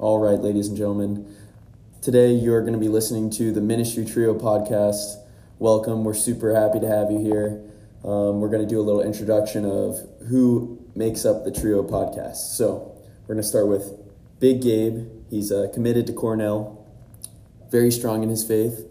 All right, ladies and gentlemen. Today you're going to be listening to the Ministry Trio podcast. Welcome. We're super happy to have you here. Um, we're going to do a little introduction of who makes up the Trio podcast. So we're going to start with Big Gabe. He's uh, committed to Cornell, very strong in his faith.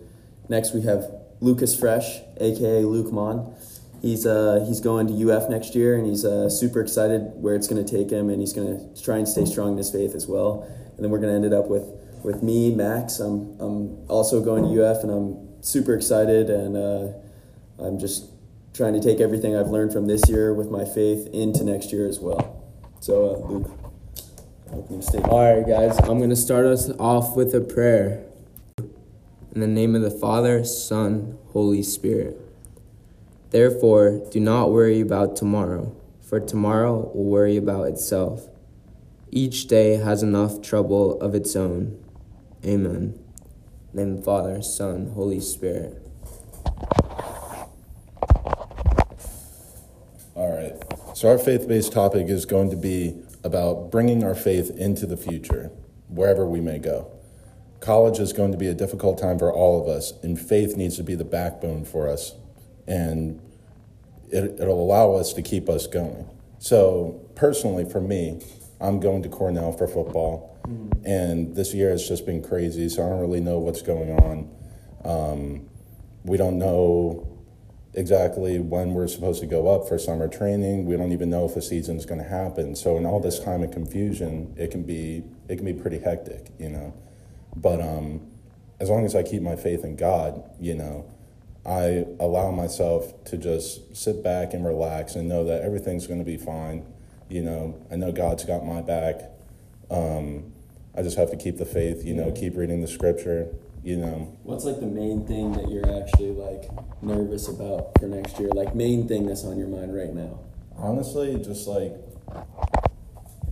Next we have Lucas Fresh, aka Luke Mon. He's uh, he's going to UF next year, and he's uh, super excited where it's going to take him, and he's going to try and stay strong in his faith as well. And then we're going to end it up with with me, Max. I'm I'm also going to UF, and I'm super excited, and uh, I'm just trying to take everything I've learned from this year with my faith into next year as well. So, uh, Luke, opening statement. All right, guys, I'm going to start us off with a prayer. In the name of the Father, Son, Holy Spirit. Therefore, do not worry about tomorrow, for tomorrow will worry about itself. Each day has enough trouble of its own. Amen. Name Father, Son, Holy Spirit. All right. So, our faith based topic is going to be about bringing our faith into the future, wherever we may go. College is going to be a difficult time for all of us, and faith needs to be the backbone for us, and it, it'll allow us to keep us going. So, personally, for me, I'm going to Cornell for football, mm-hmm. and this year has just been crazy, so I don't really know what's going on. Um, we don't know exactly when we're supposed to go up for summer training. We don't even know if the season is going to happen. So in all this time of confusion, it can be it can be pretty hectic, you know. But um, as long as I keep my faith in God, you know, I allow myself to just sit back and relax and know that everything's going to be fine. You know, I know God's got my back. Um, I just have to keep the faith, you know, keep reading the scripture, you know. What's like the main thing that you're actually like nervous about for next year? Like main thing that's on your mind right now? Honestly, just like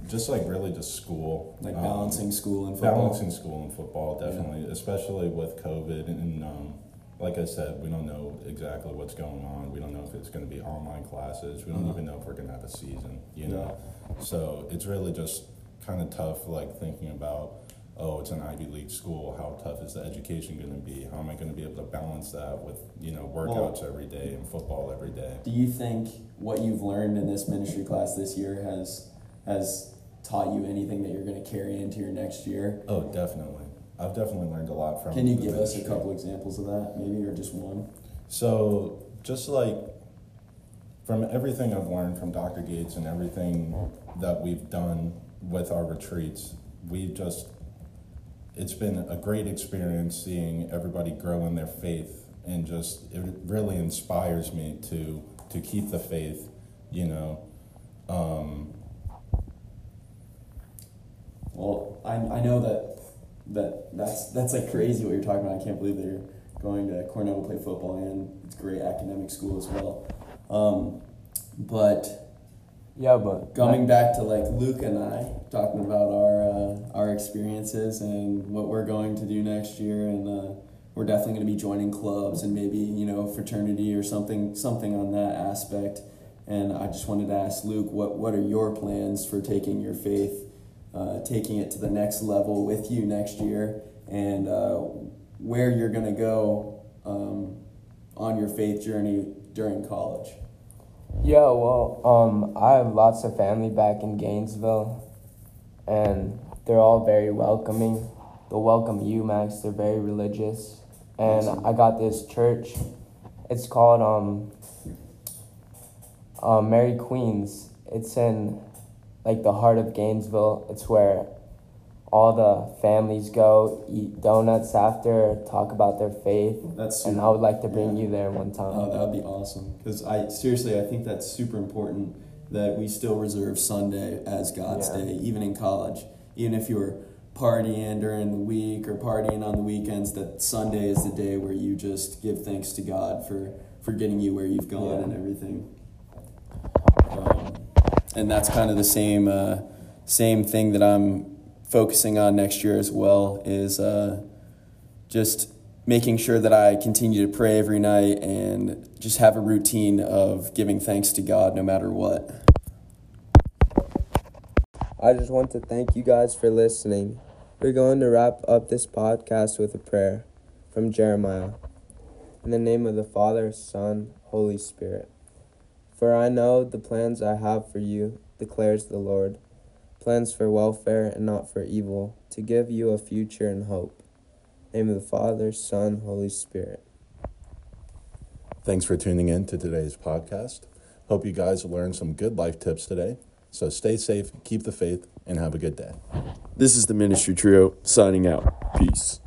just like really just school. Like um, balancing um, school and football. Balancing school and football, definitely, yeah. especially with COVID and um, like I said, we don't know exactly what's going on. We don't know if it's going to be online classes. We don't uh-huh. even know if we're going to have a season. You know, so it's really just kind of tough, like thinking about oh, it's an Ivy League school. How tough is the education going to be? How am I going to be able to balance that with you know workouts well, every day and football every day? Do you think what you've learned in this ministry class this year has has taught you anything that you're going to carry into your next year? Oh, definitely. I've definitely learned a lot from. Can you give us a couple examples of that, maybe, or just one? So, just like from everything I've learned from Dr. Gates and everything that we've done with our retreats, we've just it's been a great experience seeing everybody grow in their faith and just it really inspires me to to keep the faith you know um, well I, I know that that that's that's like crazy what you're talking about i can't believe that you're going to cornell to play football and it's a great academic school as well um, but yeah, but coming back to like Luke and I talking about our uh, our experiences and what we're going to do next year, and uh, we're definitely going to be joining clubs and maybe you know fraternity or something something on that aspect. And I just wanted to ask Luke, what what are your plans for taking your faith, taking it to the next level with you next year, and uh, where you're going to go um, on your faith journey during college? Yeah, well, um, I have lots of family back in Gainesville, and they're all very welcoming. They'll welcome you, Max. They're very religious, and I got this church. It's called um, uh, Mary Queens. It's in like the heart of Gainesville. It's where all the families go eat donuts after, talk about their faith. That's super, and I would like to bring yeah. you there one time. Oh, that would be awesome. Because I seriously, I think that's super important that we still reserve Sunday as God's yeah. day, even in college. Even if you're partying during the week or partying on the weekends, that Sunday is the day where you just give thanks to God for for getting you where you've gone yeah. and everything. And that's kind of the same uh, same thing that I'm focusing on next year as well is uh, just making sure that I continue to pray every night and just have a routine of giving thanks to God no matter what. I just want to thank you guys for listening. We're going to wrap up this podcast with a prayer from Jeremiah. In the name of the Father, Son, Holy Spirit. For I know the plans I have for you, declares the Lord plans for welfare and not for evil, to give you a future and hope. name of the Father, Son, Holy Spirit. Thanks for tuning in to today's podcast. Hope you guys learned some good life tips today. So stay safe, keep the faith, and have a good day. This is the Ministry Trio signing out. Peace.